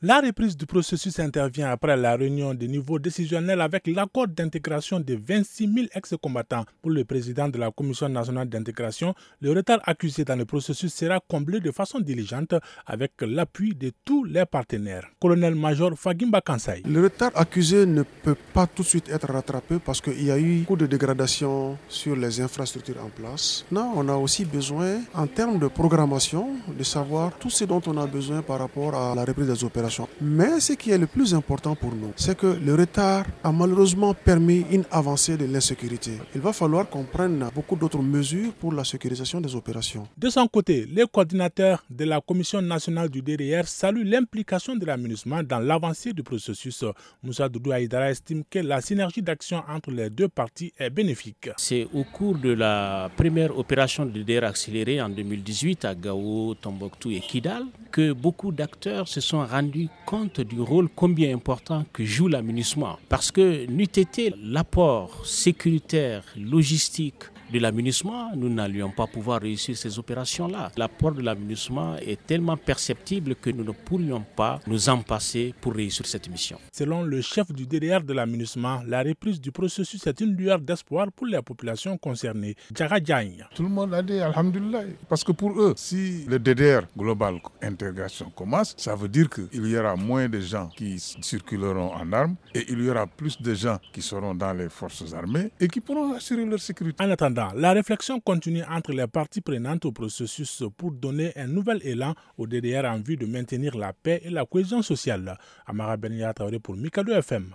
La reprise du processus intervient après la réunion de niveau décisionnel avec l'accord d'intégration de 26 000 ex-combattants. Pour le président de la Commission nationale d'intégration, le retard accusé dans le processus sera comblé de façon diligente avec l'appui de tous les partenaires. Colonel-major Fagimba Kansai. Le retard accusé ne peut pas tout de suite être rattrapé parce qu'il y a eu beaucoup de dégradation sur les infrastructures en place. Non, on a aussi besoin, en termes de programmation, de savoir tout ce dont on a besoin par rapport à la reprise des opérations mais ce qui est le plus important pour nous, c'est que le retard a malheureusement permis une avancée de l'insécurité. Il va falloir qu'on prenne beaucoup d'autres mesures pour la sécurisation des opérations. De son côté, les coordinateurs de la Commission nationale du DDR saluent l'implication de l'aménagement dans l'avancée du processus. Moussa Doudou Aïdara estime que la synergie d'action entre les deux parties est bénéfique. C'est au cours de la première opération de DDR accélérée en 2018 à Gao, Tombouctou et Kidal que beaucoup d'acteurs se sont rendus compte du rôle combien important que joue l'aménagement. Parce que n'eût été l'apport sécuritaire, logistique, de l'aménagement, nous n'allions pas pouvoir réussir ces opérations-là. L'apport de l'aménagement est tellement perceptible que nous ne pourrions pas nous en passer pour réussir cette mission. Selon le chef du DDR de l'aménagement, la reprise du processus est une lueur d'espoir pour les populations concernées. Tout le monde a dit Alhamdulillah, parce que pour eux, si le DDR Global Intégration commence, ça veut dire qu'il y aura moins de gens qui circuleront en armes et il y aura plus de gens qui seront dans les forces armées et qui pourront assurer leur sécurité. En attendant, la réflexion continue entre les parties prenantes au processus pour donner un nouvel élan au DDR en vue de maintenir la paix et la cohésion sociale. Amara Ben pour Mikado FM.